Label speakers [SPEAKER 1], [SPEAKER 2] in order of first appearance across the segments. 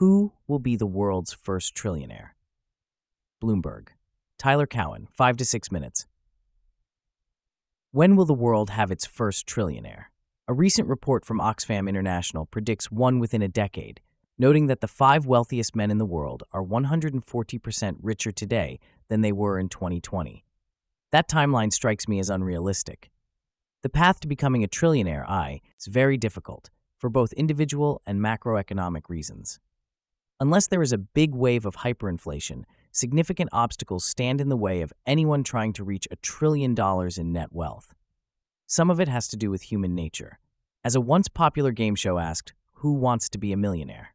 [SPEAKER 1] Who will be the world's first trillionaire? Bloomberg. Tyler Cowen, 5 to 6 minutes. When will the world have its first trillionaire? A recent report from Oxfam International predicts one within a decade, noting that the five wealthiest men in the world are 140% richer today than they were in 2020. That timeline strikes me as unrealistic. The path to becoming a trillionaire, I, is very difficult for both individual and macroeconomic reasons. Unless there is a big wave of hyperinflation, significant obstacles stand in the way of anyone trying to reach a trillion dollars in net wealth. Some of it has to do with human nature. As a once popular game show asked, Who wants to be a millionaire?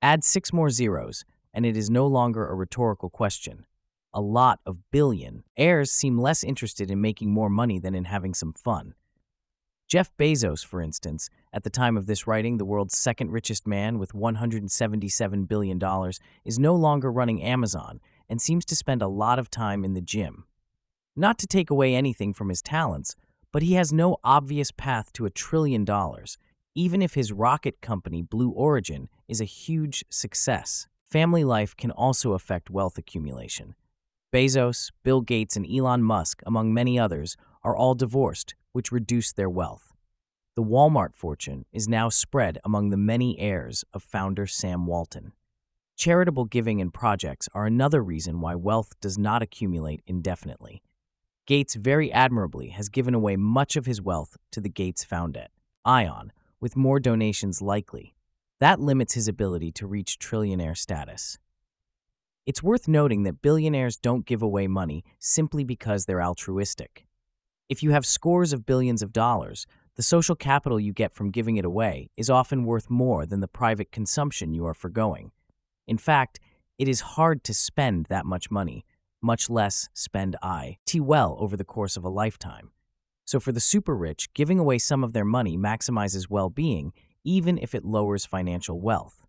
[SPEAKER 1] Add six more zeros, and it is no longer a rhetorical question. A lot of billion heirs seem less interested in making more money than in having some fun. Jeff Bezos, for instance, at the time of this writing, the world's second richest man with $177 billion, is no longer running Amazon and seems to spend a lot of time in the gym. Not to take away anything from his talents, but he has no obvious path to a trillion dollars, even if his rocket company, Blue Origin, is a huge success. Family life can also affect wealth accumulation. Bezos, Bill Gates, and Elon Musk, among many others, are all divorced, which reduced their wealth. The Walmart fortune is now spread among the many heirs of founder Sam Walton. Charitable giving and projects are another reason why wealth does not accumulate indefinitely. Gates very admirably has given away much of his wealth to the Gates Foundation, ION, with more donations likely. That limits his ability to reach trillionaire status. It's worth noting that billionaires don't give away money simply because they're altruistic. If you have scores of billions of dollars, the social capital you get from giving it away is often worth more than the private consumption you are foregoing. In fact, it is hard to spend that much money, much less spend I, T well over the course of a lifetime. So for the super rich, giving away some of their money maximizes well-being even if it lowers financial wealth.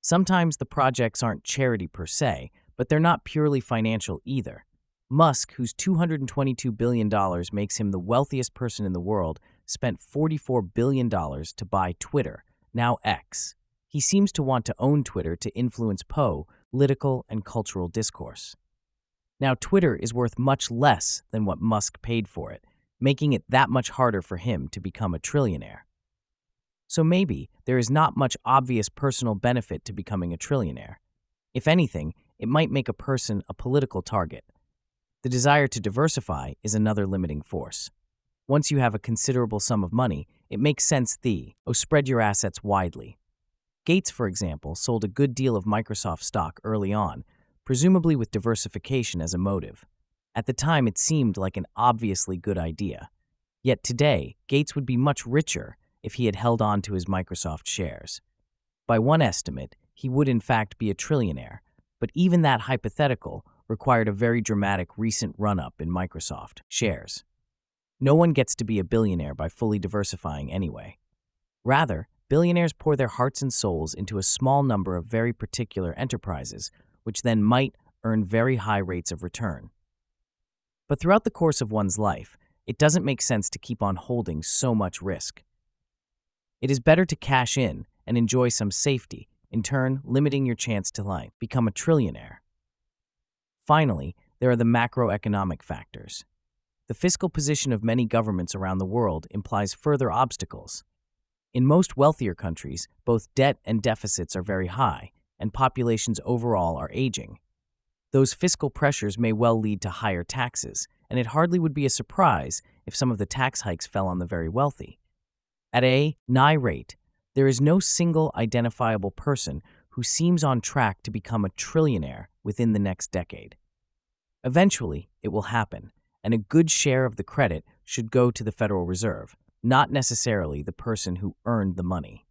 [SPEAKER 1] Sometimes the projects aren't charity per se, but they're not purely financial either. Musk, whose $222 billion makes him the wealthiest person in the world, spent $44 billion to buy Twitter, now X. He seems to want to own Twitter to influence Poe, political and cultural discourse. Now, Twitter is worth much less than what Musk paid for it, making it that much harder for him to become a trillionaire. So maybe there is not much obvious personal benefit to becoming a trillionaire. If anything, it might make a person a political target. The desire to diversify is another limiting force. Once you have a considerable sum of money, it makes sense the, oh, spread your assets widely. Gates, for example, sold a good deal of Microsoft stock early on, presumably with diversification as a motive. At the time, it seemed like an obviously good idea. Yet today, Gates would be much richer if he had held on to his Microsoft shares. By one estimate, he would in fact be a trillionaire, but even that hypothetical required a very dramatic recent run up in Microsoft shares. No one gets to be a billionaire by fully diversifying anyway. Rather, billionaires pour their hearts and souls into a small number of very particular enterprises, which then might earn very high rates of return. But throughout the course of one's life, it doesn't make sense to keep on holding so much risk. It is better to cash in and enjoy some safety, in turn, limiting your chance to life, become a trillionaire. Finally, there are the macroeconomic factors. The fiscal position of many governments around the world implies further obstacles. In most wealthier countries, both debt and deficits are very high, and populations overall are aging. Those fiscal pressures may well lead to higher taxes, and it hardly would be a surprise if some of the tax hikes fell on the very wealthy. At a nigh rate, there is no single identifiable person who seems on track to become a trillionaire within the next decade. Eventually, it will happen, and a good share of the credit should go to the Federal Reserve, not necessarily the person who earned the money.